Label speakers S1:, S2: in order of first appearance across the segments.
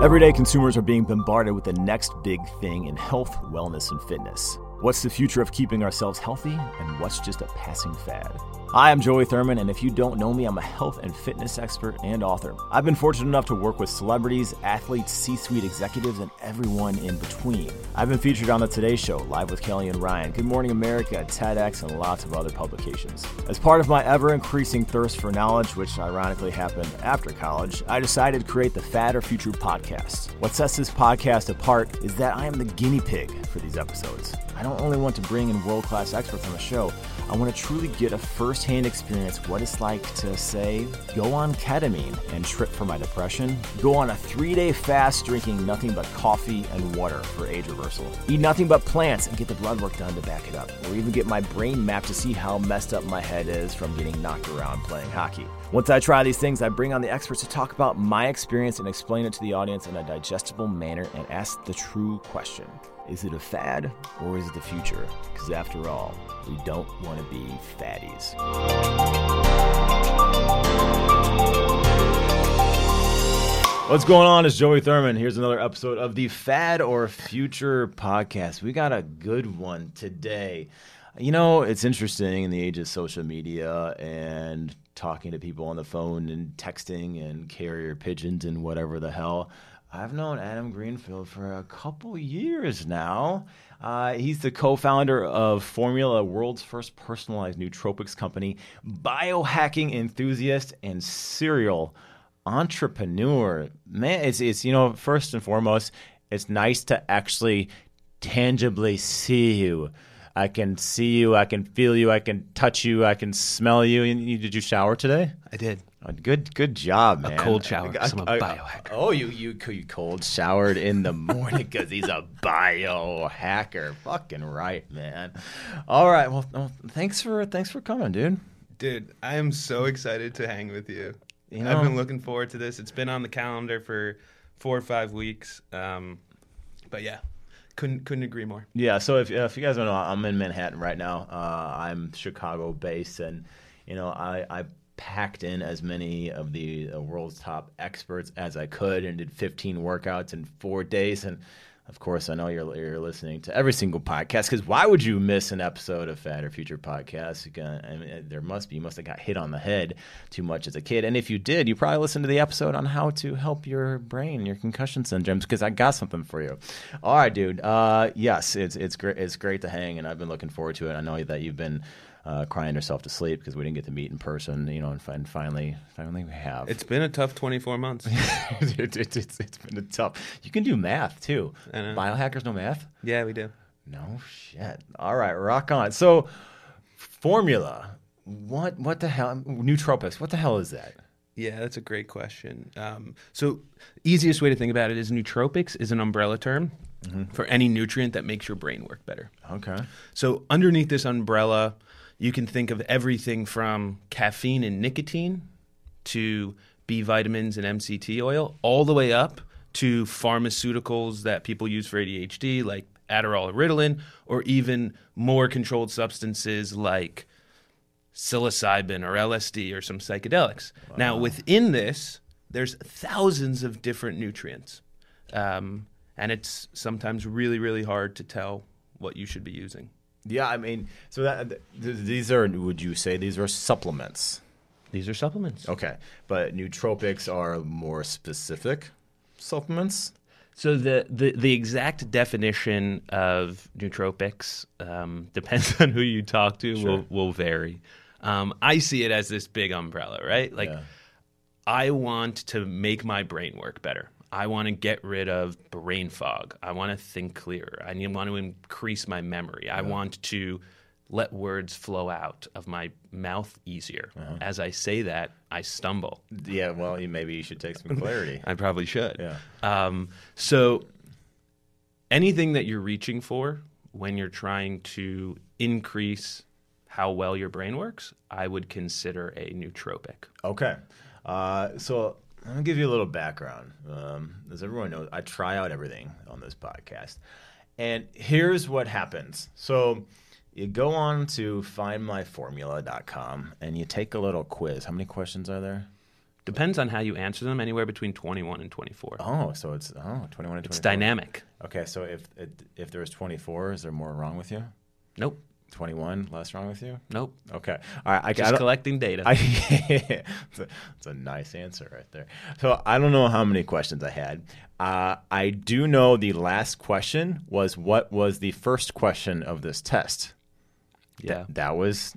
S1: Every day, consumers are being bombarded with the next big thing in health, wellness, and fitness. What's the future of keeping ourselves healthy, and what's just a passing fad? Hi, I'm Joey Thurman, and if you don't know me, I'm a health and fitness expert and author. I've been fortunate enough to work with celebrities, athletes, C suite executives, and everyone in between. I've been featured on The Today Show, Live with Kelly and Ryan, Good Morning America, TEDx, and lots of other publications. As part of my ever increasing thirst for knowledge, which ironically happened after college, I decided to create the Fad or Future podcast. What sets this podcast apart is that I am the guinea pig for these episodes. I don't only want to bring in world class experts on the show, I want to truly get a first hand experience what it's like to, say, go on ketamine and trip for my depression, go on a three day fast drinking nothing but coffee and water for age reversal, eat nothing but plants and get the blood work done to back it up, or even get my brain mapped to see how messed up my head is from getting knocked around playing hockey. Once I try these things, I bring on the experts to talk about my experience and explain it to the audience in a digestible manner and ask the true question is it a fad or is it the future? Because after all, we don't want to be fatties. What's going on? It's Joey Thurman. Here's another episode of the Fad or Future podcast. We got a good one today. You know, it's interesting in the age of social media and talking to people on the phone and texting and carrier pigeons and whatever the hell. I've known Adam Greenfield for a couple years now. Uh, he's the co-founder of Formula, world's first personalized nootropics company, biohacking enthusiast, and serial entrepreneur. Man, it's it's you know first and foremost, it's nice to actually tangibly see you. I can see you, I can feel you, I can touch you, I can smell you. Did you shower today?
S2: I did.
S1: Good, good job, man.
S2: A cold shower. i I'm a biohacker.
S1: Oh, you, you you cold showered in the morning because he's a biohacker. Fucking right, man. All right. Well, well, thanks for thanks for coming, dude.
S2: Dude, I am so excited to hang with you. you know, I've been looking forward to this. It's been on the calendar for four or five weeks. Um, but yeah, couldn't couldn't agree more.
S1: Yeah. So if if you guys don't know, I'm in Manhattan right now. Uh, I'm Chicago based, and you know I I packed in as many of the uh, world's top experts as I could and did 15 workouts in four days. And of course, I know you're, you're listening to every single podcast because why would you miss an episode of Fad or Future Podcast? I mean, there must be, you must have got hit on the head too much as a kid. And if you did, you probably listened to the episode on how to help your brain, your concussion syndromes, because I got something for you. All right, dude. Uh, yes, it's, it's, great, it's great to hang, and I've been looking forward to it. I know that you've been uh, crying herself to sleep because we didn't get to meet in person, you know, and, and finally, finally we have.
S2: It's been a tough 24 months.
S1: it, it, it's, it's been a tough. You can do math too. Biohackers know math?
S2: Yeah, we do.
S1: No shit. All right, rock on. So, formula. What what the hell? Nootropics. What the hell is that?
S2: Yeah, that's a great question. Um, so, easiest way to think about it is nootropics is an umbrella term mm-hmm. for any nutrient that makes your brain work better.
S1: Okay.
S2: So, underneath this umbrella, you can think of everything from caffeine and nicotine to B vitamins and MCT oil, all the way up to pharmaceuticals that people use for ADHD, like Adderall or Ritalin, or even more controlled substances like psilocybin or LSD or some psychedelics. Wow. Now, within this, there's thousands of different nutrients. Um, and it's sometimes really, really hard to tell what you should be using.
S1: Yeah, I mean, so that th- these are would you say these are supplements?
S2: These are supplements.
S1: Okay, but nootropics are more specific supplements.
S2: So the, the, the exact definition of nootropics um, depends on who you talk to. Sure. Will will vary. Um, I see it as this big umbrella, right? Like, yeah. I want to make my brain work better. I want to get rid of brain fog. I want to think clearer. I want to increase my memory. Yeah. I want to let words flow out of my mouth easier. Uh-huh. As I say that, I stumble.
S1: Yeah, well, maybe you should take some clarity.
S2: I probably should.
S1: Yeah.
S2: Um, so, anything that you're reaching for when you're trying to increase how well your brain works, I would consider a nootropic.
S1: Okay. Uh, so I'm gonna give you a little background. Um, as everyone knows, I try out everything on this podcast, and here's what happens. So you go on to findmyformula.com and you take a little quiz. How many questions are there?
S2: Depends on how you answer them. Anywhere between 21 and 24.
S1: Oh, so it's oh 21 and 24.
S2: It's dynamic.
S1: Okay, so if if there's 24, is there more wrong with you?
S2: Nope.
S1: 21 less wrong with you?
S2: Nope.
S1: Okay. All right. I,
S2: Just
S1: I
S2: collecting data.
S1: I, it's, a, it's a nice answer right there. So I don't know how many questions I had. Uh, I do know the last question was what was the first question of this test?
S2: yeah,
S1: That was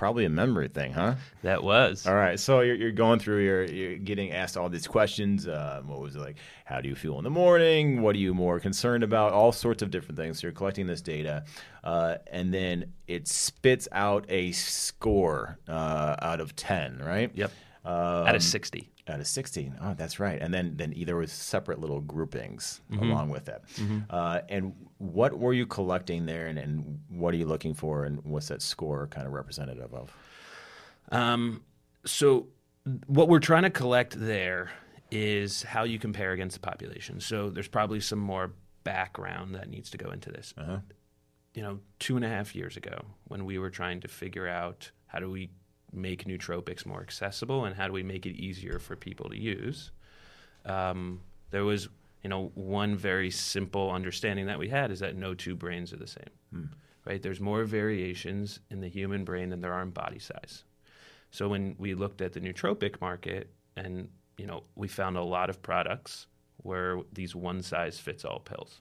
S1: probably a memory thing, huh?
S2: that was.
S1: All right, so you're, you're going through, you're, you're getting asked all these questions. Uh, what was it like? How do you feel in the morning? What are you more concerned about? All sorts of different things. So you're collecting this data, uh, and then it spits out a score uh, out of 10, right?
S2: Yep.
S1: Um,
S2: Out of 60.
S1: Out of 16. Oh, that's right. And then then either was separate little groupings
S2: Mm-hmm.
S1: along with it. Uh, and what were you collecting there, and, and what are you looking for, and what's that score kind of representative of?
S2: Um, so what we're trying to collect there is how you compare against the population. So there's probably some more background that needs to go into this.
S1: Uh-huh.
S2: You know, two and a half years ago, when we were trying to figure out how do we make nootropics more accessible and how do we make it easier for people to use, um, there was you know one very simple understanding that we had is that no two brains are the same. Right? There's more variations in the human brain than there are in body size. So when we looked at the nootropic market, and you know, we found a lot of products where these one size fits all pills.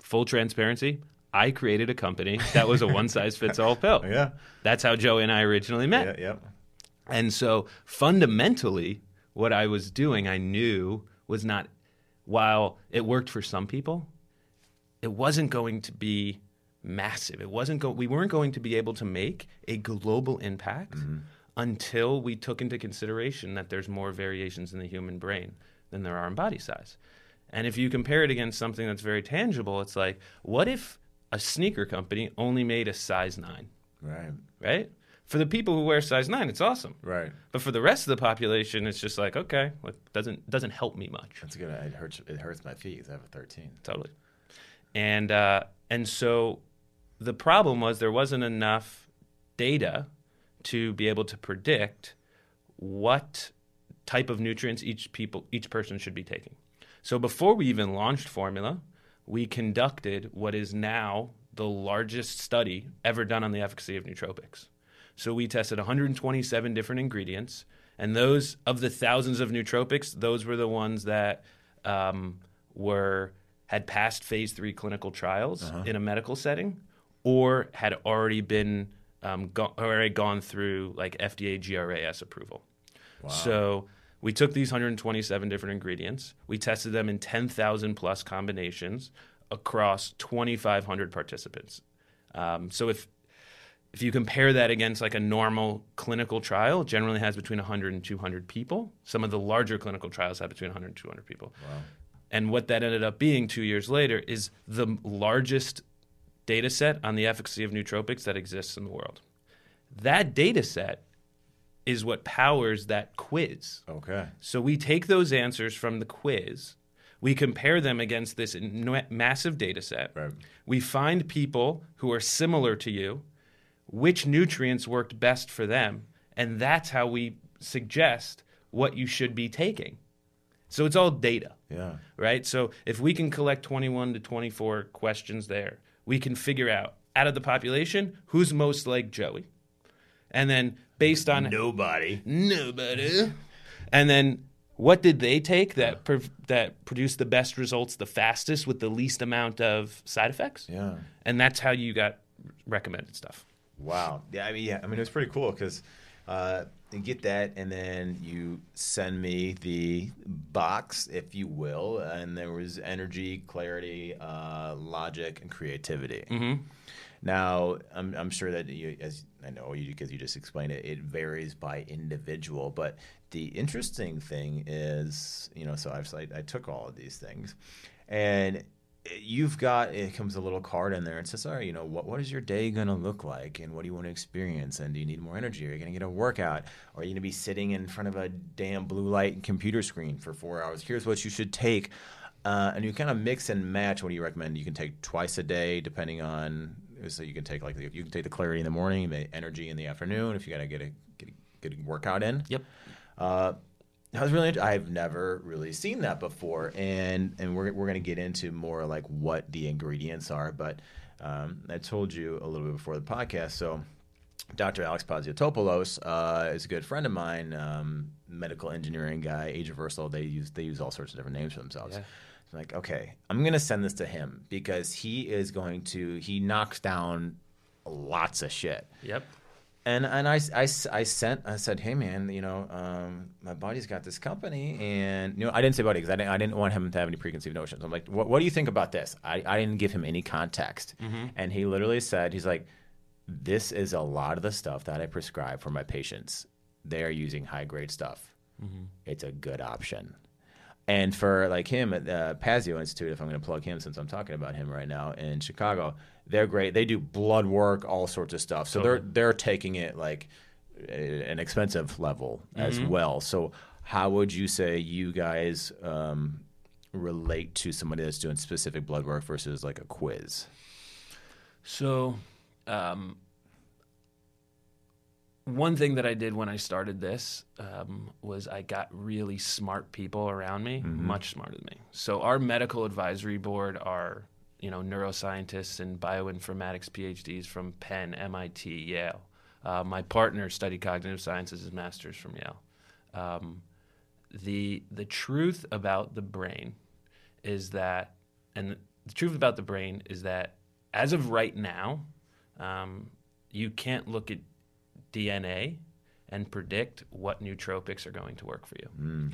S2: Full transparency, I created a company that was a one size fits all pill.
S1: Yeah.
S2: That's how Joey and I originally met.
S1: Yeah. Yep.
S2: And so fundamentally, what I was doing, I knew was not, while it worked for some people, it wasn't going to be massive. It wasn't go- we weren't going to be able to make a global impact mm-hmm. until we took into consideration that there's more variations in the human brain than there are in body size. And if you compare it against something that's very tangible, it's like, what if a sneaker company only made a size 9,
S1: Right.
S2: right? For the people who wear size 9, it's awesome.
S1: Right.
S2: But for the rest of the population, it's just like, okay, well, it doesn't doesn't help me much.
S1: That's good. It hurts. It hurts my feet. 'cause I have a 13.
S2: Totally. And uh, and so the problem was there wasn't enough data to be able to predict what type of nutrients each people each person should be taking. So before we even launched formula, we conducted what is now the largest study ever done on the efficacy of nootropics. So we tested 127 different ingredients, and those of the thousands of nootropics, those were the ones that um, were had passed phase three clinical trials in a medical setting, or had already been um, go- already gone through like FDA GRAS approval. So we took these 127 different ingredients, we tested them in 10,000 plus combinations across 2,500 participants. Um, so if if you compare that against like a normal clinical trial, generally has between 100 and 200 people. Some of the larger clinical trials have between 100 and 200 people. And what that ended up being two years later is the largest data set on the efficacy of nootropics that exists in the world. That data set is what powers that quiz.
S1: Okay.
S2: So we take those answers from the quiz, we compare them against this massive data set.
S1: Right.
S2: We find people who are similar to you, which nutrients worked best for them, and that's how we suggest what you should be taking. So it's all data,
S1: Yeah.
S2: right? So if we can collect 21 to 24 questions there, we can figure out out of the population who's most like Joey. And then based on
S1: Nobody.
S2: nobody. And then what did they take that that produced the best results the fastest with the least amount of side effects?
S1: Yeah.
S2: And that's how you got recommended stuff.
S1: Wow. Yeah. I mean, yeah. I mean, it was pretty cool because uh, you get that, and then you send me the box, if you will, and there was energy, clarity, uh, logic, and creativity.
S2: Mm-hmm.
S1: Now, I'm, I'm sure that you, as I know you because you just explained it, it varies by individual. But the interesting thing is, you know, so I've I, I took all of these things, and you've got it comes a little card in there and says, all right, you know, what what is your day going to look like, and what do you want to experience, and do you need more energy? Are you going to get a workout? Or are you going to be sitting in front of a damn blue light computer screen for four hours? Here's what you should take. Uh, and you kind of mix and match what do you recommend. You can take twice a day, depending on. So you can take like you can take the clarity in the morning, the energy in the afternoon. If you got to get a get a, get a workout in.
S2: Yep.
S1: Uh, that was really. I've never really seen that before, and and we're we're gonna get into more like what the ingredients are. But um, I told you a little bit before the podcast, so. Dr. Alex Paziotopoulos uh, is a good friend of mine, um, medical engineering guy, Age Versal. They use they use all sorts of different names for themselves.
S2: Yeah.
S1: Like, okay, I'm gonna send this to him because he is going to he knocks down lots of shit.
S2: Yep.
S1: And and I, I, I sent I said, hey man, you know, um, my buddy's got this company, and you know, I didn't say buddy because I didn't I didn't want him to have any preconceived notions. I'm like, what, what do you think about this? I, I didn't give him any context, and he literally said, he's like, this is a lot of the stuff that I prescribe for my patients. They are using high grade stuff. It's a good option. And for like him at the Pazio Institute, if I'm going to plug him since I'm talking about him right now in Chicago, they're great. They do blood work, all sorts of stuff. So they're they're taking it like an expensive level as well. So how would you say you guys um, relate to somebody that's doing specific blood work versus like a quiz?
S2: So, um, one thing that I did when I started this um, was I got really smart people around me, much smarter than me. So our medical advisory board are, you know, neuroscientists and bioinformatics PhDs from Penn, MIT, Yale. Uh, my partner studied cognitive sciences, his master's from Yale. Um, the the truth about the brain is that, and the truth about the brain is that as of right now, um, you can't look at DNA and predict what nootropics are going to work for you.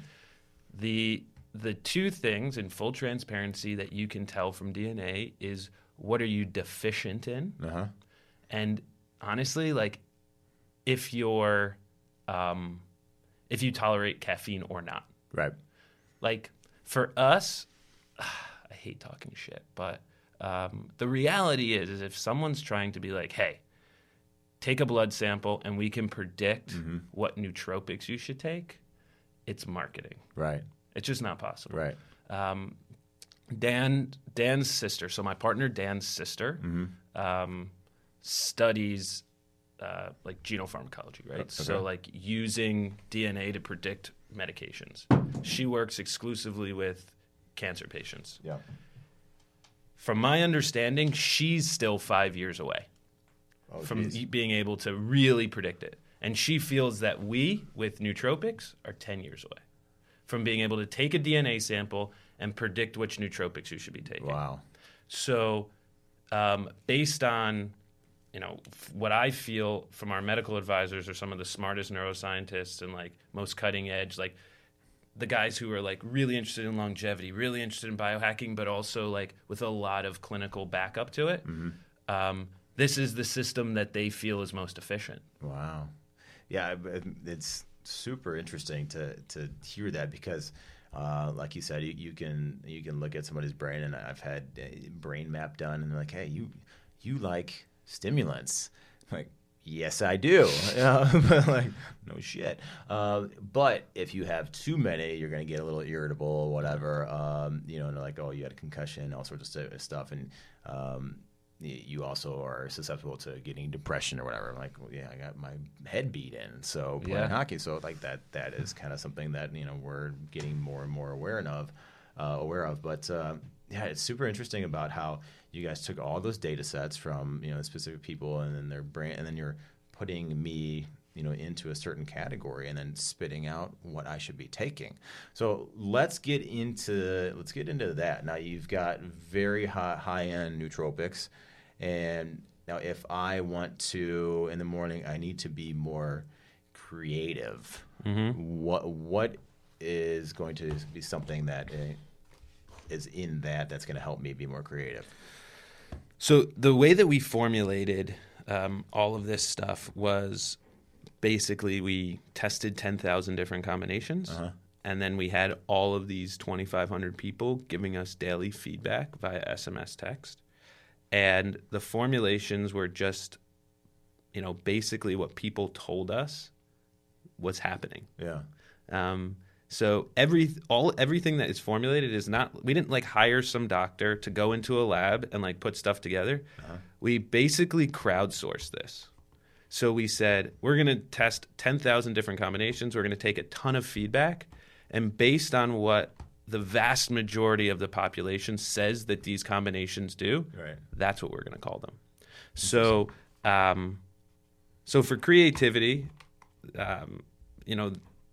S2: The the two things in full transparency that you can tell from DNA is what are you deficient in,
S1: Uh huh.
S2: and honestly, like if you're um, if you tolerate caffeine or not.
S1: Right.
S2: Like for us, I hate talking shit, but um, the reality is, is if someone's trying to be like, hey, take a blood sample and we can predict what nootropics you should take, it's marketing.
S1: Right.
S2: It's just not possible.
S1: Right.
S2: Um, Dan Dan's sister, so my partner Dan's sister, um, studies uh, like genopharmacology, right? So like using DNA to predict medications. She works exclusively with cancer patients.
S1: Yeah.
S2: From my understanding, she's still five years away
S1: Oh,
S2: from
S1: geez.
S2: being able to really predict it. And she feels that we, with nootropics, are 10 years away from being able to take a DNA sample and predict which nootropics you should be taking.
S1: Wow.
S2: So, um, based on you know f- what I feel from our medical advisors are some of the smartest neuroscientists and like most cutting edge, like the guys who are like really interested in longevity, really interested in biohacking, but also like with a lot of clinical backup to it. Um, this is the system that they feel is most efficient.
S1: Wow. Yeah, it's super interesting to to hear that because, uh, like you said, you, you can you can look at somebody's brain, and I've had a brain map done, and they're like, hey, you you like stimulants? I'm like, yes, I do. Uh, but like, no shit. Uh, but if you have too many, you're gonna get a little irritable, whatever. Um, you know, and like, oh, you had a concussion, all sorts of stuff, and um, you also are susceptible to getting depression or whatever. I'm like, well, yeah, I got my head beat in, so playing
S2: Yeah.
S1: hockey. So like that, that is kind of something that you know we're getting more and more aware of, uh, aware of. But uh, yeah, it's super interesting about how you guys took all those data sets from you know specific people and then their brain, and then you're putting me you know into a certain category and then spitting out what I should be taking. So let's get into let's get into that. Now you've got very high high end nootropics, and now if I want to in the morning, I need to be more creative. What what is going to be something that uh, in that that's going to help me be more creative?
S2: So the way that we formulated um, all of this stuff was basically we tested 10,000 different combinations. And then we had all of these 2,500 people giving us daily feedback via SMS text. And the formulations were just, you know, basically what people told us was happening.
S1: Yeah.
S2: Um, so every all everything that is formulated is not. We didn't like hire some doctor to go into a lab and like put stuff together. We basically crowdsourced this. So we said, we're going to test 10,000 different combinations. We're going to take a ton of feedback. And based on what the vast majority of the population says that these combinations do,
S1: Right.
S2: that's what we're going to call them. So, um, so for creativity, um, you know,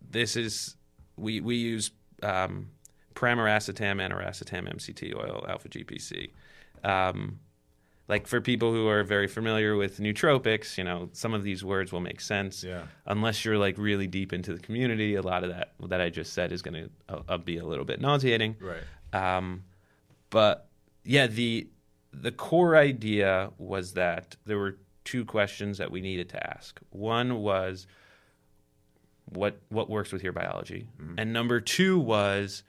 S2: this is we we use um, pramiracetam, aniracetam, MCT oil, alpha GPC. Um, like for people who are very familiar with nootropics, you know, some of these words will make sense.
S1: Yeah.
S2: Unless you're like really deep into the community, a lot of that that I just said is going to uh, be a little bit nauseating.
S1: Right.
S2: Um, but yeah, the the core idea was that there were two questions that we needed to ask. One was what what works with your biology, and number two was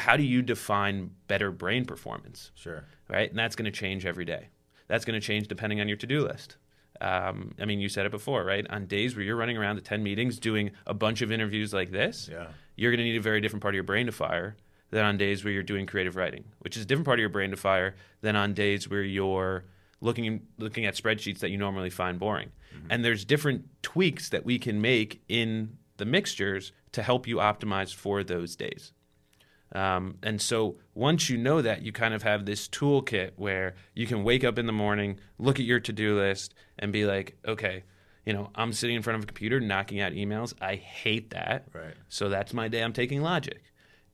S2: how do you define better brain performance?
S1: Sure.
S2: right? And that's going to change every day. That's going to change depending on your to do list. Um, I mean, you said it before, right? On days where you're running around to 10 meetings doing a bunch of interviews like this,
S1: Yeah.
S2: you're going to need a very different part of your brain to fire than on days where you're doing creative writing, which is a different part of your brain to fire than on days where you're looking looking at spreadsheets that you normally find boring. And there's different tweaks that we can make in the mixtures to help you optimize for those days. Um, and so once you know that, you kind of have this toolkit where you can wake up in the morning, look at your to do list, and be like, okay, you know, I'm sitting in front of a computer knocking out emails. I hate that.
S1: Right.
S2: So that's my day. I'm taking Logic.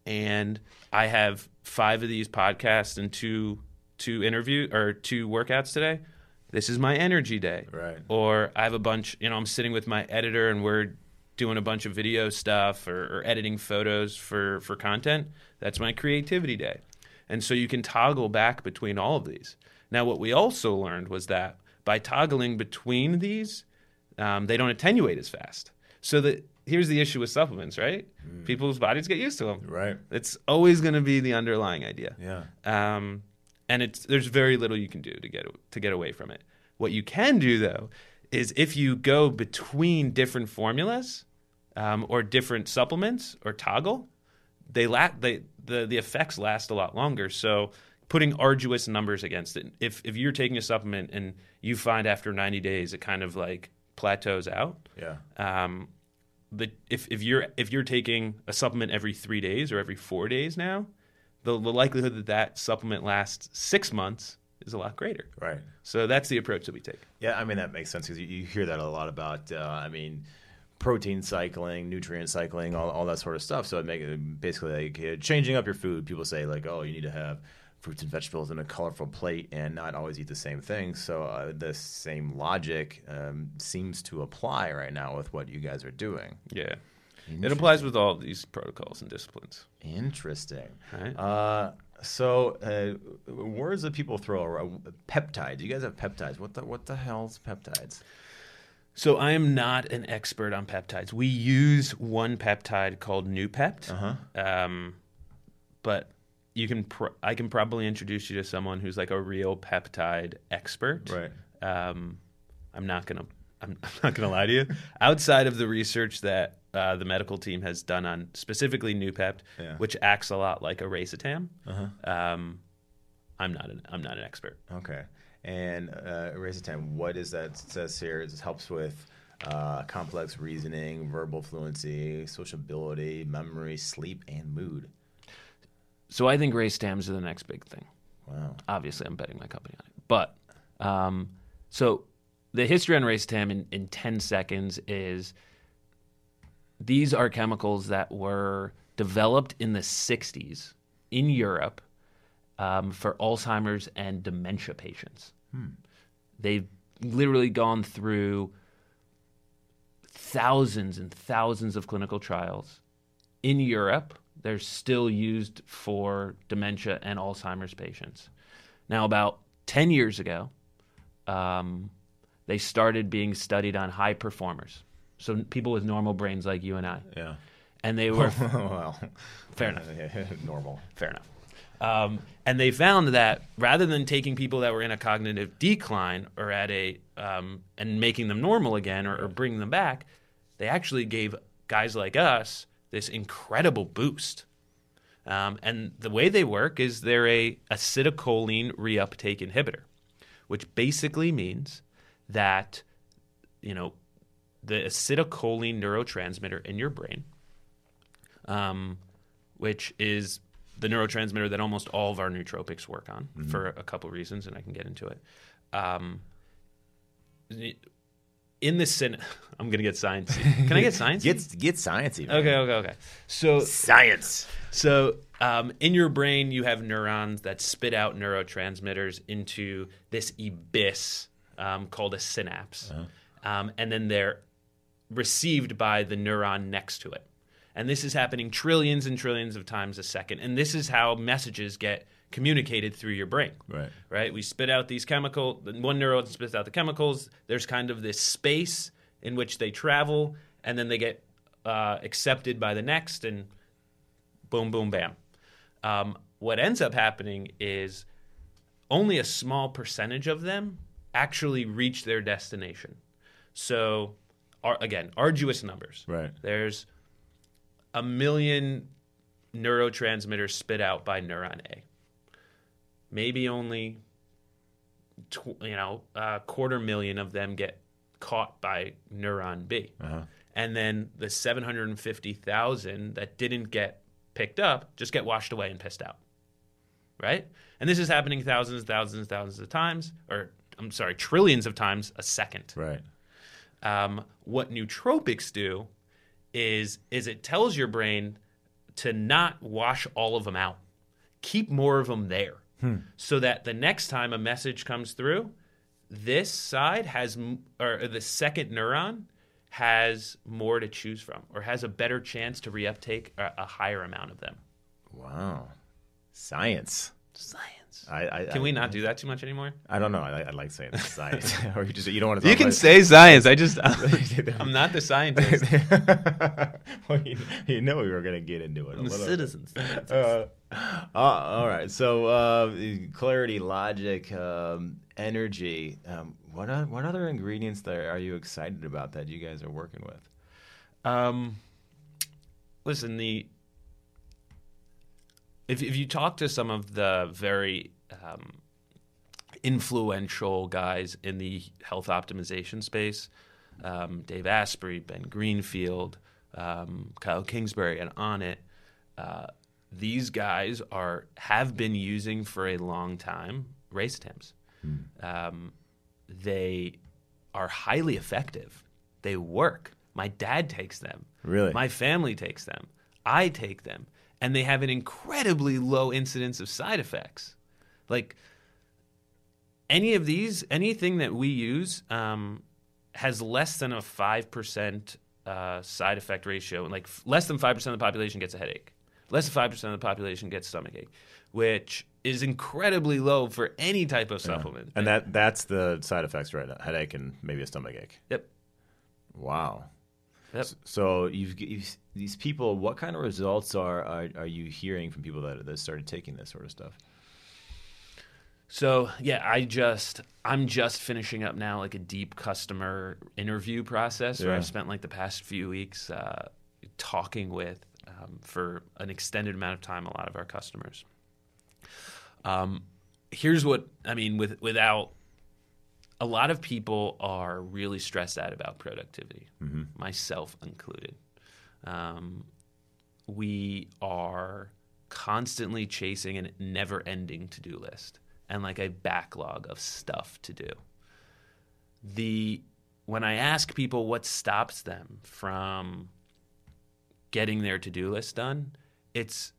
S2: And I have five of these podcasts and two two interview or two workouts today. This is my energy day.
S1: Right.
S2: Or I have a bunch, you know, I'm sitting with my editor and we're doing a bunch of video stuff or, or editing photos for, for content. That's my creativity day. And so you can toggle back between all of these. Now, what we also learned was that by toggling between these, um, they don't attenuate as fast. So that here's the issue with supplements, right? People's bodies get used to them.
S1: Right.
S2: It's always going to be the underlying idea.
S1: Yeah.
S2: Um, and it's there's very little you can do to get to get away from it. What you can do though is if you go between different formulas um, or different supplements or toggle, they la- they the the effects last a lot longer. So putting arduous numbers against it. If if you're taking a supplement and you find after 90 days it kind of like plateaus out,
S1: Yeah.
S2: um, the if, if you're if you're taking a supplement every three days or every four days now, the, the likelihood that that supplement lasts six months is a lot greater.
S1: Right.
S2: So that's the approach that we take.
S1: Yeah, I mean that makes sense because you, you hear that a lot about. Uh, I mean, protein cycling, nutrient cycling, all, all that sort of stuff. So it make it basically like uh, changing up your food. People say like, oh, you need to have fruits and vegetables in a colorful plate and not always eat the same thing. So uh, the same logic um, seems to apply right now with what you guys are doing.
S2: Yeah, it applies with all these protocols and disciplines.
S1: Interesting.
S2: Right.
S1: Uh, so uh, words that people throw around peptides. You guys have peptides. What the what the hell's peptides?
S2: So I am not an expert on peptides. We use one peptide called Noopept,
S1: Uh-huh.
S2: um, but you can pr- I can probably introduce you to someone who's like a real peptide expert.
S1: Right.
S2: Um, I'm not gonna I'm, I'm not gonna lie to you. Outside of the research that uh, the medical team has done on specifically Noopept,
S1: Yeah.
S2: which acts a lot like a racetam, um, I'm not an I'm not an expert.
S1: Okay. And uh, Racetam, what is that? It says here it helps with uh, complex reasoning, verbal fluency, sociability, memory, sleep, and mood.
S2: So I think racetams are the next big thing.
S1: Wow.
S2: obviously I'm betting my company on it. But um, so the history on race racetam in, in 10 seconds is these are chemicals that were developed in the 60s in Europe um, for Alzheimer's and dementia patients. They've literally gone through thousands and thousands of clinical trials in Europe. They're still used for dementia and Alzheimer's patients. Now, about 10 years ago, um, they started being studied on high performers. So, people with normal brains like you and I.
S1: Yeah.
S2: And they were,
S1: well,
S2: fair enough.
S1: normal.
S2: Fair enough. Um, and they found that rather than taking people that were in a cognitive decline or at a um, and making them normal again or, or bringing them back, they actually gave guys like us this incredible boost. Um, and the way they work is they're a acetylcholine reuptake inhibitor, which basically means that you know, the acetylcholine neurotransmitter in your brain, um, which is the neurotransmitter that almost all of our nootropics work on for a couple reasons, and I can get into it. Um, in the syn, I'm gonna get science. Can I get science?
S1: Get get sciencey. man.
S2: okay, okay, okay. So
S1: Science.
S2: so, um, in your brain, you have neurons that spit out neurotransmitters into this abyss um, called a synapse. Um, and then they're received by the neuron next to it. And this is happening trillions and trillions of times a second. And this is how messages get communicated through your brain
S1: Right.
S2: right? We spit out these chemical. One neuron spits out the chemicals. There's kind of this space in which they travel, and then they get uh, accepted by the next, and boom, boom, bam. Um, what ends up happening is only a small percentage of them actually reach their destination. So, ar- again, arduous numbers.
S1: Right.
S2: There's a million neurotransmitters spit out by neuron A. Maybe only, tw- you know, a quarter million of them get caught by neuron B.
S1: Uh-huh.
S2: And then the 750,000 that didn't get picked up just get washed away and pissed out. Right? And this is happening thousands, thousands, thousands of times, or I'm sorry, trillions of times a second
S1: Right.
S2: um, what nootropics do is is it tells your brain to not wash all of them out. Keep more of them there. Hmm. So that the next time a message comes through this side has or the second neuron has more to choose from or has a better chance to reuptake a, a higher amount of them.
S1: Wow. Science.
S2: science
S1: I, I
S2: can
S1: I,
S2: we not do that too much anymore
S1: I don't know. I, I like saying science. or you just you don't want to.
S2: you can say science i just i'm not the scientist
S1: well, you, you know we were going to get into it.
S2: i'm a
S1: little
S2: citizen.
S1: Uh, uh, all right. So uh, clarity, logic, um, energy. Um, what o- what other ingredients there are you excited about that you guys are working with?
S2: Um, listen, the if if you talk to some of the very um, influential guys in the health optimization space, um, Dave Asprey, Ben Greenfield, um, Kyle Kingsbury, and on it, uh, these guys are have been using for a long time racetams. Um, they are highly effective. They work. My dad takes them.
S1: Really?
S2: My family takes them. I take them. And they have an incredibly low incidence of side effects. Like any of these, anything that we use um, has less than a 5% uh, side effect ratio. And like f- less than 5% of the population gets a headache. Less than 5% of the population gets stomach ache, which is incredibly low for any type of supplement.
S1: And that that's the side effects, right? A headache and maybe a stomach ache.
S2: Yep.
S1: Wow.
S2: Yep.
S1: So you've, you've these people. What kind of results are, are are you hearing from people that that started taking this sort of stuff?
S2: So yeah, I just I'm just finishing up now like a deep customer interview process where I've spent like the past few weeks uh, talking with um, for an extended amount of time a lot of our customers. Um, here's what I mean with without a lot of people are really stressed out about productivity, myself included. Um, we are constantly chasing a never ending to do list and like a backlog of stuff to do. The when I ask people what stops them from getting their to do list done, it's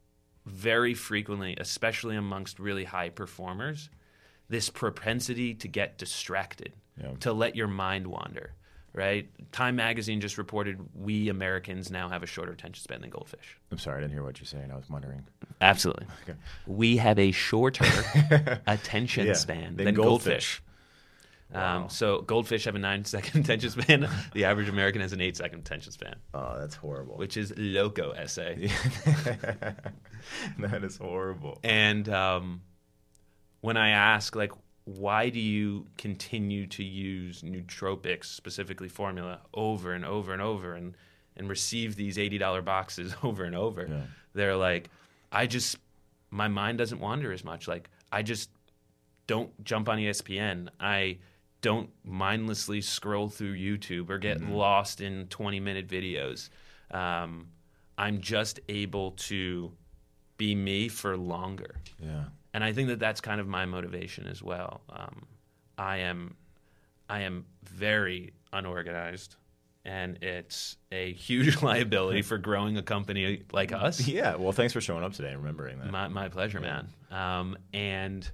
S2: very frequently, especially amongst really high performers, this propensity to get distracted,
S1: Yeah.
S2: to let your mind wander. Right? Time magazine just reported we Americans now have a shorter attention span than goldfish.
S1: I'm sorry, I didn't hear what you're saying. I was wondering.
S2: Absolutely. We have a shorter attention
S1: Yeah,
S2: span
S1: than
S2: than,
S1: goldfish.
S2: goldfish. Um, so goldfish have a nine second attention span. the average American has an eight second attention span,
S1: Oh, that's horrible.
S2: which is loco essay.
S1: that is horrible.
S2: And um, when I ask, like, why do you continue to use nootropics, specifically formula, over and over and over and, and receive these $80 boxes over and over?
S1: Yeah.
S2: They're like, I just, my mind doesn't wander as much. Like, I just don't jump on ESPN. I don't mindlessly scroll through YouTube or get lost in 20 minute videos. Um, I'm just able to be me for longer.
S1: Yeah.
S2: And I think that that's kind of my motivation as well. Um, I am, I am very unorganized, and it's a huge liability for growing a company like us.
S1: Yeah. Well, thanks for showing up today and remembering that.
S2: My, my pleasure, man. Um, and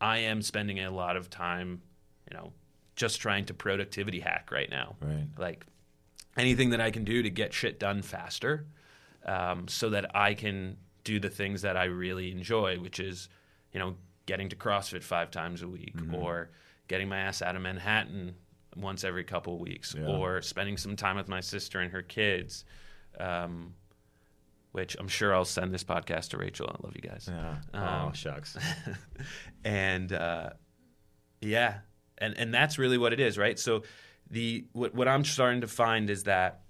S2: I am spending a lot of time, you know, just trying to productivity hack right now.
S1: Right.
S2: Like anything that I can do to get shit done faster, um, so that I can do the things that I really enjoy, which is, you know, getting to CrossFit five times a week, or getting my ass out of Manhattan once every couple of weeks,
S1: Yeah.
S2: or spending some time with my sister and her kids. Um, which I'm sure I'll send this podcast to Rachel. I love you guys.
S1: Yeah.
S2: Um,
S1: oh, shucks.
S2: and uh, yeah, and and that's really what it is, right? So the what what I'm starting to find is that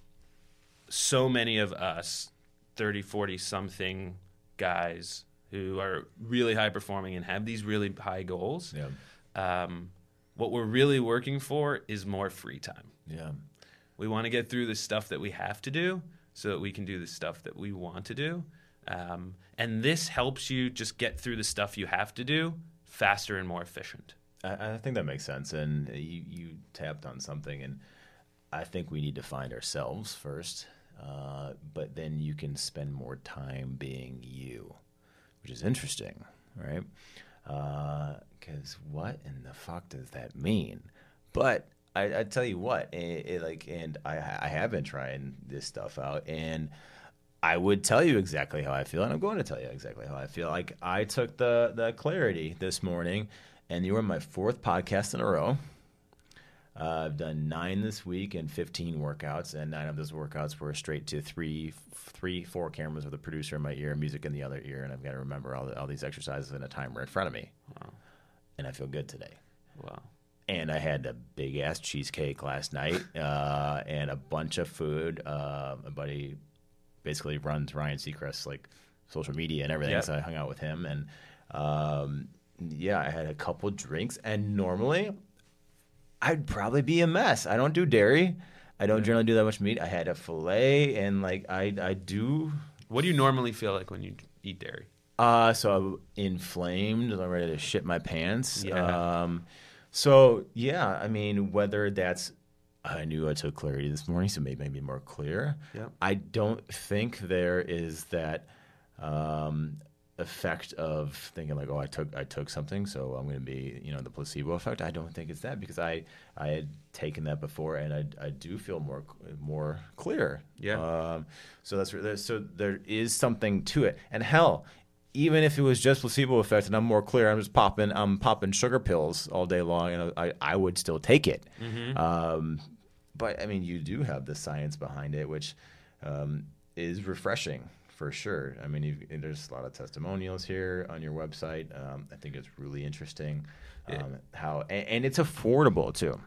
S2: so many of us 30, 40 something guys who are really high performing and have these really high goals.
S1: yeah.
S2: Um, what we're really working for is more free time.
S1: Yeah.
S2: We want to get through the stuff that we have to do so that we can do the stuff that we want to do. Um, and this helps you just get through the stuff you have to do faster and more efficient.
S1: I, I think that makes sense. And you, you tapped on something, and I think we need to find ourselves first. Uh, but then you can spend more time being you, which is interesting, right? Uh, because what in the fuck does that mean? But I, I tell you what, it, it like, and I, I have been trying this stuff out, and I would tell you exactly how I feel, and I'm going to tell you exactly how I feel. Like I took the the clarity this morning, and you were my fourth podcast in a row. Uh, I've done nine this week and 15 workouts, and nine of those workouts were straight to three, three, four cameras with a producer in my ear, music in the other ear, and I've got to remember all, the, all these exercises in a timer in front of me. Wow. And I feel good today.
S2: Wow.
S1: And I had a big ass cheesecake last night uh, and a bunch of food. Uh, my buddy basically runs Ryan Seacrest like social media and everything,
S2: Yep.
S1: so I hung out with him. And um, yeah, I had a couple drinks. And normally, I'd probably be a mess. I don't do dairy. I don't generally do that much meat. I had a fillet, and like I I do.
S2: What do you normally feel like when you eat dairy?
S1: Uh, so I'm inflamed. I'm ready to shit my pants.
S2: Yeah.
S1: Um, so yeah, I mean, whether that's I knew I took clarity this morning, so maybe maybe more clear.
S2: Yep.
S1: I don't think there is that um, effect of thinking like, oh, I took I took something, so I'm going to be you know the placebo effect. I don't think it's that because I I had taken that before, and I, I do feel more more clear.
S2: Yeah.
S1: Um, so that's so there is something to it, and hell. Even if it was just placebo effect and I'm more clear, I'm just popping, I'm popping sugar pills all day long, and I, I would still take it. Um, but I mean, you do have the science behind it, which um, is refreshing for sure. I mean, you've, there's a lot of testimonials here on your website. Um, I think it's really interesting um, how, and, and it's affordable too.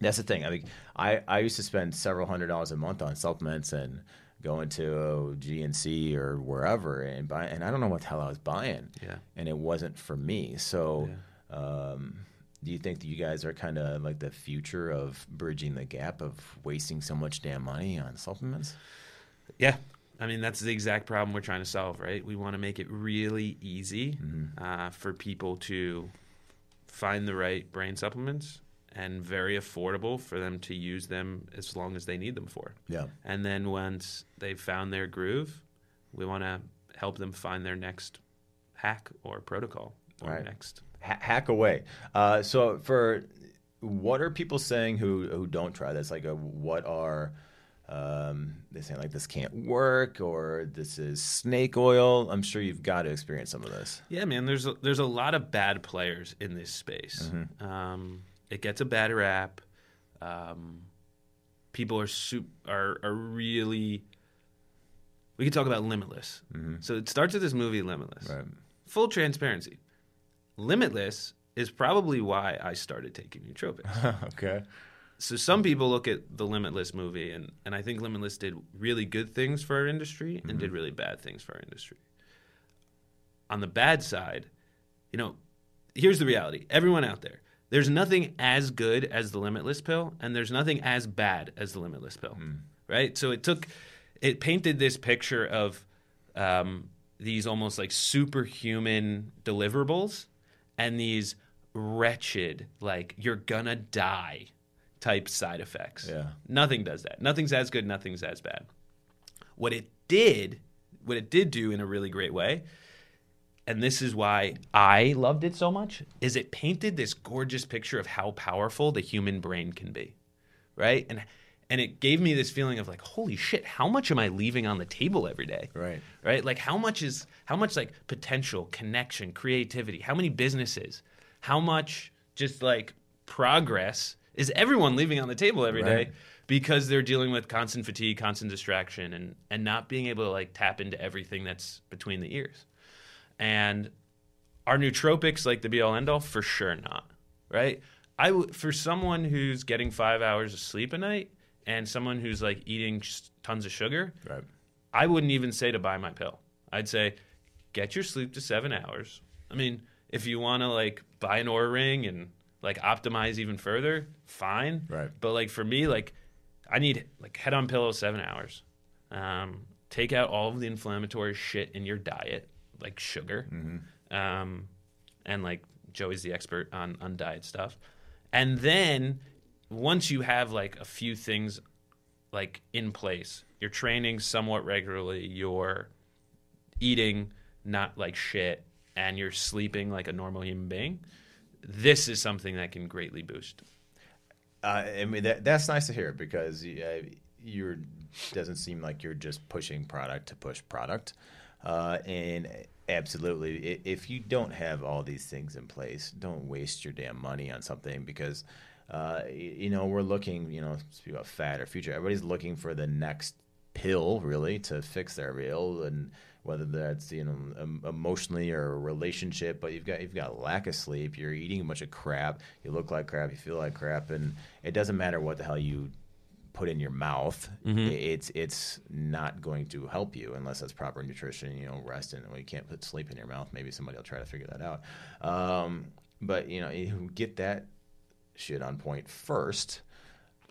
S1: That's the thing. I mean, I, I used to spend several hundred dollars a month on supplements and going to GNC or wherever and buy, and I don't know what the hell I was buying.
S2: Yeah.
S1: And it wasn't for me. So, um, do you think that you guys are kind of like the future of bridging the gap of wasting so much damn money on supplements?
S2: Yeah. I mean, that's the exact problem we're trying to solve, right? We want to make it really easy uh, for people to find the right brain supplements and very affordable for them to use them as long as they need them for.
S1: Yeah.
S2: And then once they've found their groove, we want to help them find their next hack or protocol or
S1: Right.
S2: next.
S1: Ha- hack away. Uh, so for what are people saying who who don't try this? Like, a, what are um, they saying? Like, this can't work, or this is snake oil? I'm sure you've got to experience some of this.
S2: Yeah, man. There's a, there's a lot of bad players in this space. Um, it gets a bad rap. Um, people are soup are are really. We could talk about Limitless. So it starts with this movie Limitless.
S1: Right.
S2: Full transparency. Limitless is probably why I started taking nootropics.
S1: okay.
S2: So some people look at the Limitless movie, and, and I think Limitless did really good things for our industry and did really bad things for our industry. On the bad side, you know, here's the reality: everyone out there, there's nothing as good as the limitless pill and there's nothing as bad as the limitless pill right? So it took it painted this picture of um, these almost like superhuman deliverables and these wretched like you're gonna die type side effects
S1: Yeah.
S2: nothing does that nothing's as good nothing's as bad what it did what it did do in a really great way and this is why I loved it so much, is it painted this gorgeous picture of how powerful the human brain can be. Right? And and it gave me this feeling of like, holy shit, how much am I leaving on the table every day?
S1: Right.
S2: Right? Like how much is how much like potential, connection, creativity, how many businesses, how much just like progress is everyone leaving on the table every day
S1: Right.
S2: because they're dealing with constant fatigue, constant distraction and and not being able to like tap into everything that's between the ears. And are nootropics like the be all end all? For sure not. Right? I w- for someone who's getting five hours of sleep a night and someone who's like eating tons of sugar,
S1: Right.
S2: I wouldn't even say to buy my pill. I'd say get your sleep to seven hours. I mean, if you want to like buy an Aura ring and like optimize even further, fine.
S1: Right.
S2: But like for me, like I need like head on pillow seven hours. Um, take out all of the inflammatory shit in your diet, like sugar, um, and like Joey's the expert on on diet stuff. And then once you have like a few things like in place, you're training somewhat regularly, you're eating not like shit, and you're sleeping like a normal human being. This is something that can greatly boost.
S1: Uh, I mean, that, that's nice to hear because uh, you're doesn't seem like you're just pushing product to push product. Uh, and absolutely, if you don't have all these things in place, don't waste your damn money on something because, uh, you know, we're looking, you know, about Fad or Future. Everybody's looking for the next pill really to fix their ill and whether that's you know emotionally or a relationship but you've got you've got lack of sleep you're eating a bunch of crap you look like crap you feel like crap and it doesn't matter what the hell you put in your mouth I- it's it's not going to help you unless that's proper nutrition you know rest and well, you can't put sleep in your mouth. Maybe somebody will try to figure that out. Um, but you know you get that shit on point first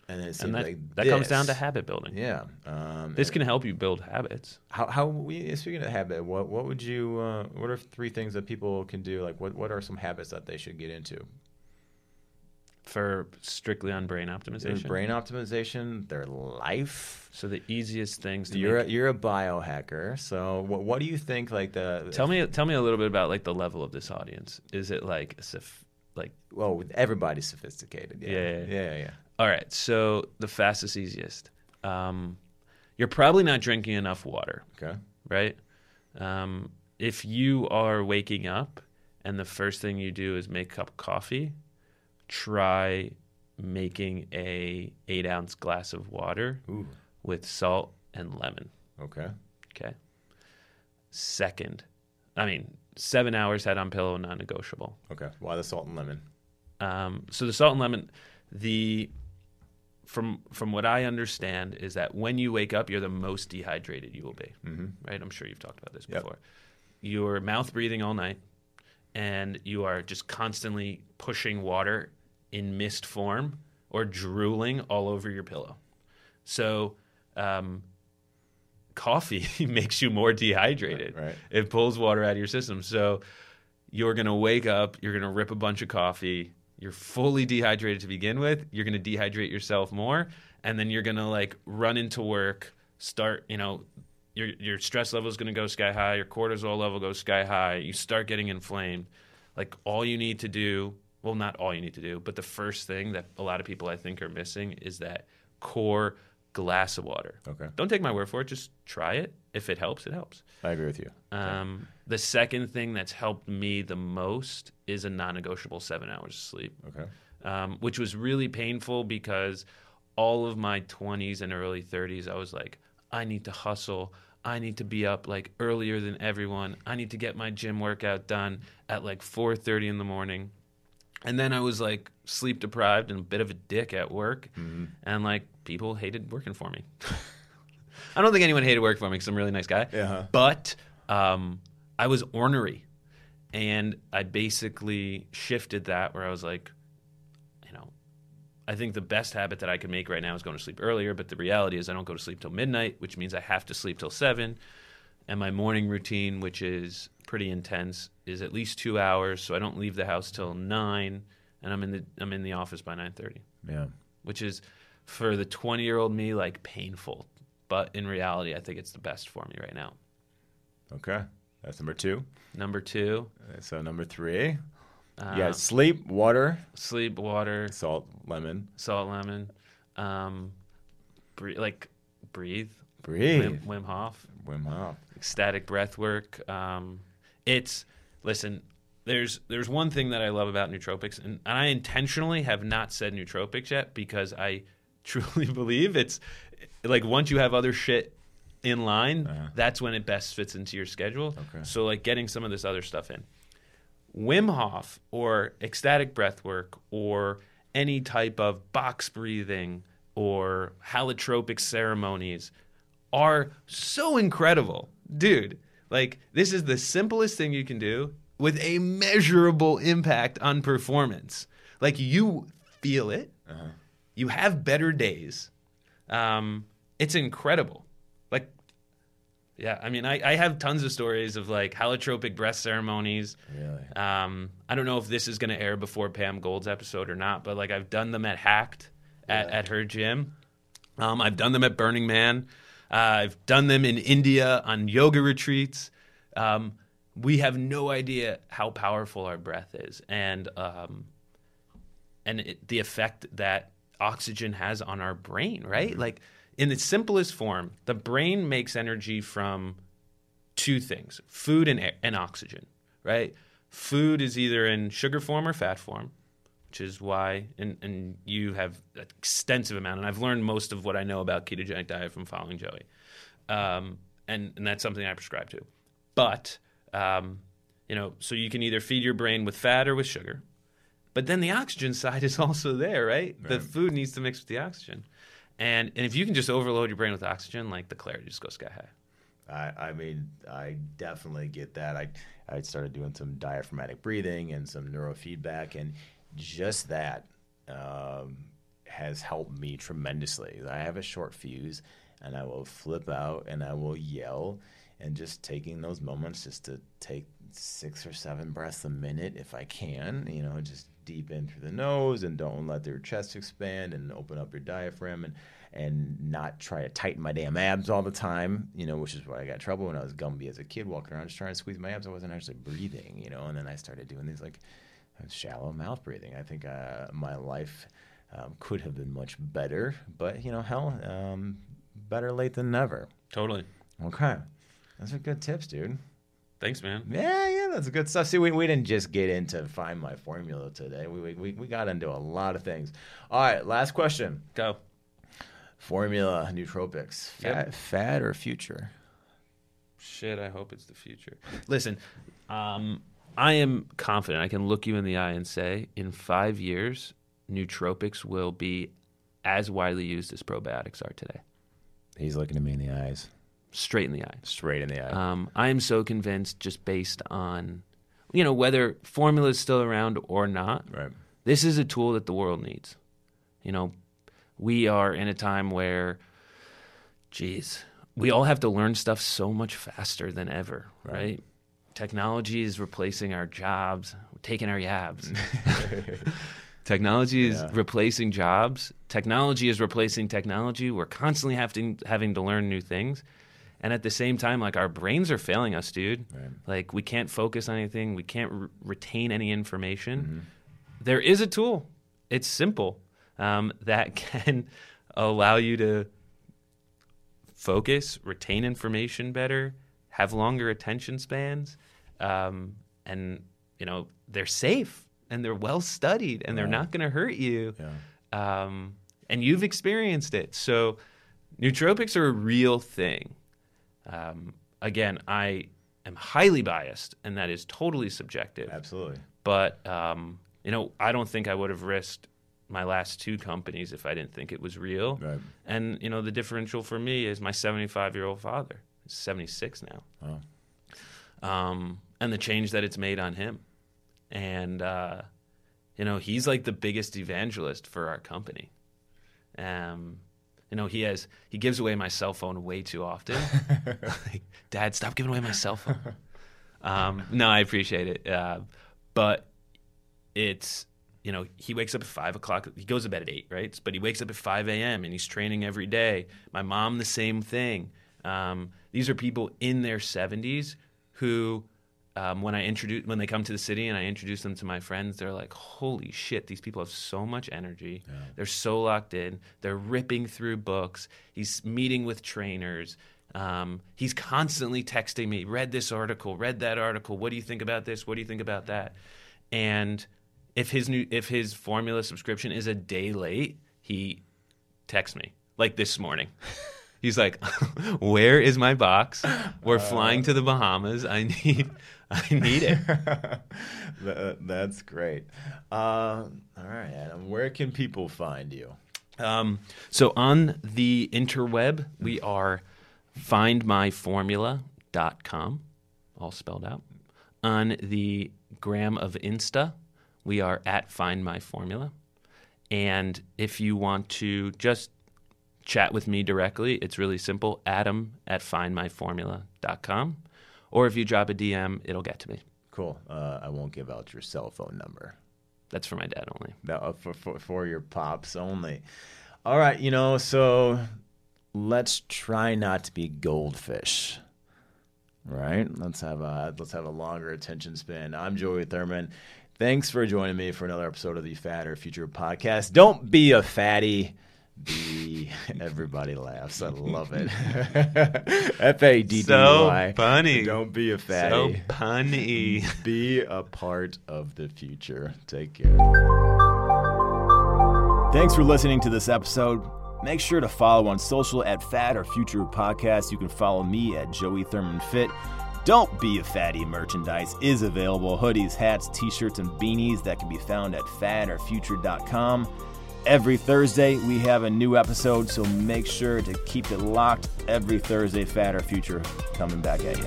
S1: and it seems
S2: And that,
S1: like
S2: that comes down to habit building.
S1: yeah. Um,
S2: This can help you build habits.
S1: how how we speaking of habit, what what would you uh, what are three things that people can do? Like what what are some habits that they should get into?
S2: for strictly on brain
S1: Their
S2: optimization.
S1: brain optimization, their life.
S2: So the easiest things to
S1: You're a, you're a biohacker, so what what do you think? Like the
S2: tell me, tell me a little bit about like the level of this audience. Is it like, a like,
S1: well, everybody's sophisticated. Yeah,
S2: Yeah,
S1: yeah,
S2: yeah,
S1: yeah. yeah.
S2: All right. So the fastest, easiest. Um, you're probably not drinking enough water.
S1: Okay.
S2: right? Um, if you are waking up and the first thing you do is make a cup of coffee, try making a eight ounce glass of water
S1: Ooh.
S2: with salt and lemon.
S1: Okay.
S2: Okay. Second, I mean, seven hours head on pillow, non negotiable.
S1: Okay. Why the salt and lemon?
S2: Um, so the salt and lemon, the from from what I understand is that when you wake up, you're the most dehydrated you will be.
S1: Mm-hmm.
S2: Right? I'm sure you've talked about this
S1: Yep.
S2: before. You're mouth breathing all night, and you are just constantly pushing water in mist form or drooling all over your pillow. So, um, coffee makes you more dehydrated.
S1: Right, right.
S2: It pulls water out of your system. So, you're going to wake up, you're going to rip a bunch of coffee, you're fully dehydrated to begin with, you're going to dehydrate yourself more, and then you're going to like run into work, start, you know, your your stress level is going to go sky high, your cortisol level goes sky high, you start getting inflamed. Like all you need to do, well not all you need to do, but the first thing that a lot of people I think are missing is that core glass of water.
S1: Okay.
S2: Don't take my word for it, just try it. If it helps, it helps.
S1: I agree with you.
S2: Um, the second thing that's helped me the most is a non-negotiable seven hours of sleep,
S1: Okay.
S2: um, which was really painful because all of my 20s and early 30s, I was like, I need to hustle. I need to be up like earlier than everyone. I need to get my gym workout done at like 4:30 in the morning. And then I was like sleep deprived and a bit of a dick at work, and like people hated working for me. I don't think anyone hated working for me because I'm a really nice guy.
S1: Yeah.
S2: But um, I was ornery, and I basically shifted that where I was like, you know, I think the best habit that I can make right now is going to sleep earlier. But the reality is, I don't go to sleep till midnight, which means I have to sleep till seven. And my morning routine, which is pretty intense, is at least two hours. So I don't leave the house till nine, and I'm in the I'm in the office by nine thirty,
S1: Yeah.
S2: which is for the twenty year old me like painful. But in reality, I think it's the best for me right now.
S1: Okay. That's number two.
S2: Number two,
S1: So number three,
S2: uh,
S1: you sleep, water,
S2: sleep, water,
S1: salt, lemon,
S2: salt, lemon, um, bre- like breathe,
S1: breathe.
S2: Wim, Wim Hof,
S1: Wim Hof.
S2: ecstatic breath work. Um, it's listen. There's there's one thing that I love about nootropics, and, and I intentionally have not said nootropics yet because I truly believe it's like once you have other shit in line,
S1: Uh-huh.
S2: that's when it best fits into your schedule.
S1: Okay.
S2: So like getting some of this other stuff in. Wim Hof or ecstatic breath work or any type of box breathing or holotropic ceremonies are so incredible. Dude, like this is the simplest thing you can do with a measurable impact on performance. Like you feel it. You have better days. Um, it's incredible. Like yeah, I mean, I, I have tons of stories of like holotropic breath ceremonies.
S1: Really?
S2: Um, I don't know if this is going to air before Pam Gold's episode or not, but like I've done them at Hacked at, at her gym. Um, I've done them at Burning Man. Uh, I've done them in India on yoga retreats. Um, we have no idea how powerful our breath is, and um, and it, the effect that oxygen has on our brain. Right, like in its simplest form, the brain makes energy from two things: food and air, and oxygen. Right, food is either in sugar form or fat form which is why and, and you have an extensive amount and i've learned most of what i know about ketogenic diet from following joey. Um, and, and that's something i prescribe to but um, you know so you can either feed your brain with fat or with sugar but then the oxygen side is also there right, the food needs to mix with the oxygen. And, and if you can just overload your brain with oxygen like the clarity just goes sky high.
S1: I, I mean, I definitely get that. I I started doing some diaphragmatic breathing and some neurofeedback, and just that um, has helped me tremendously. I have a short fuse, and I will flip out and I will yell, and just taking those moments just to take six or seven breaths a minute if I can, you know, just deep in through the nose and don't let your chest expand and open up your diaphragm and and not try to tighten my damn abs all the time, you know, which is why I got trouble when I was Gumby as a kid, walking around just trying to squeeze my abs. I wasn't actually breathing, you know, and then I started doing these like shallow mouth breathing. I think uh, my life um, could have been much better, but you know, hell, um, better late than never.
S2: totally
S1: Okay, those are good tips, dude.
S2: thanks man
S1: Yeah, yeah, that's good stuff. See, we, we didn't just get into find my formula today. We, we we got into a lot of things. All right, last question.
S2: go
S1: Formula nootropics. Fad,
S2: Yep.
S1: fad or future?
S2: Shit, I hope it's the future. Listen, um, I am confident. I can look you in the eye and say, in five years, nootropics will be as widely used as probiotics are today.
S1: He's looking at me in the eyes,
S2: Straight in the eye.
S1: straight in the eye.
S2: Um, I am so convinced, just based on, you know, whether formula is still around or not.
S1: right.
S2: This is a tool that the world needs. You know, we are in a time where, geez, we all have to learn stuff so much faster than ever, right?
S1: Right.
S2: Technology is replacing our jobs, We're taking our yabs. Technology is
S1: Yeah.
S2: replacing jobs. Technology is replacing technology. We're constantly having having to learn new things, and at the same time, like our brains are failing us, dude.
S1: Right.
S2: Like we can't focus on anything. We can't re- retain any information.
S1: Mm-hmm.
S2: There is a tool. It's simple um, that can allow you to focus, retain information better, have longer attention spans, um, and you know they're safe and they're well studied and they're not going to hurt you.
S1: Yeah.
S2: Um, and you've experienced it. So nootropics are a real thing. Um, again, I am highly biased, and that is totally subjective.
S1: Absolutely.
S2: But um, you know, I don't think I would have risked my last two companies if I didn't think it was real.
S1: Right.
S2: And you know, the differential for me is my 75 year old father. He's 76 now.
S1: Oh.
S2: Um, and the change that it's made on him. And uh, you know, he's like the biggest evangelist for our company. Um, you know, he has he gives away my cell phone way too often. like, Dad, stop giving away my cell phone. Um, no, I appreciate it, uh, but it's you know he wakes up at five o'clock. He goes to bed at eight, right? But he wakes up at five a.m. and he's training every day. My mom, the same thing. Um, these are people in their seventies who um, when I introduce when they come to the city and I introduce them to my friends, they're like, "Holy shit! These people have so much energy. Yeah. They're so locked in. They're ripping through books. He's meeting with trainers. Um, he's constantly texting me, "Read this article. Read that article. What do you think about this? What do you think about that?" And if his new if his formula subscription is a day late, he texts me like this morning. He's like, "Where is my box? We're uh, flying to the Bahamas. I need, I need it."
S1: that, that's great. Uh, all right, Adam. Where can people find you?
S2: Um, so on the interweb, we are findmyformula.com, all spelled out. On the gram of Insta, we are at findmyformula. And if you want to just chat with me directly, it's really simple adam at findmyformula.com. Or if you drop a DM, it'll get to me.
S1: Cool. Uh, I won't give out your cell phone number.
S2: That's for my dad only.
S1: No, uh, for, for, for your pops only. All right, you know, so let's try not to be goldfish. Right? Let's have a let's have a longer attention span. I'm Joey Thurman. Thanks for joining me for another episode of the Fad or Future podcast. Don't be a faddy be everybody laughs. I love it. F A D D Y.
S2: So funny.
S1: Don't be a faddy.
S2: So punny.
S1: Be a part of the future. Take care.
S3: Thanks for listening to this episode. Make sure to follow on social at Fad or Future Podcast. You can follow me at Joey Thurman Fit. Don't Be a Faddy merchandise is available hoodies, hats, t shirts, and beanies that can be found at fadorfuture.com. Every Thursday, we have a new episode, so make sure to keep it locked every Thursday. Fad or Future coming back at you.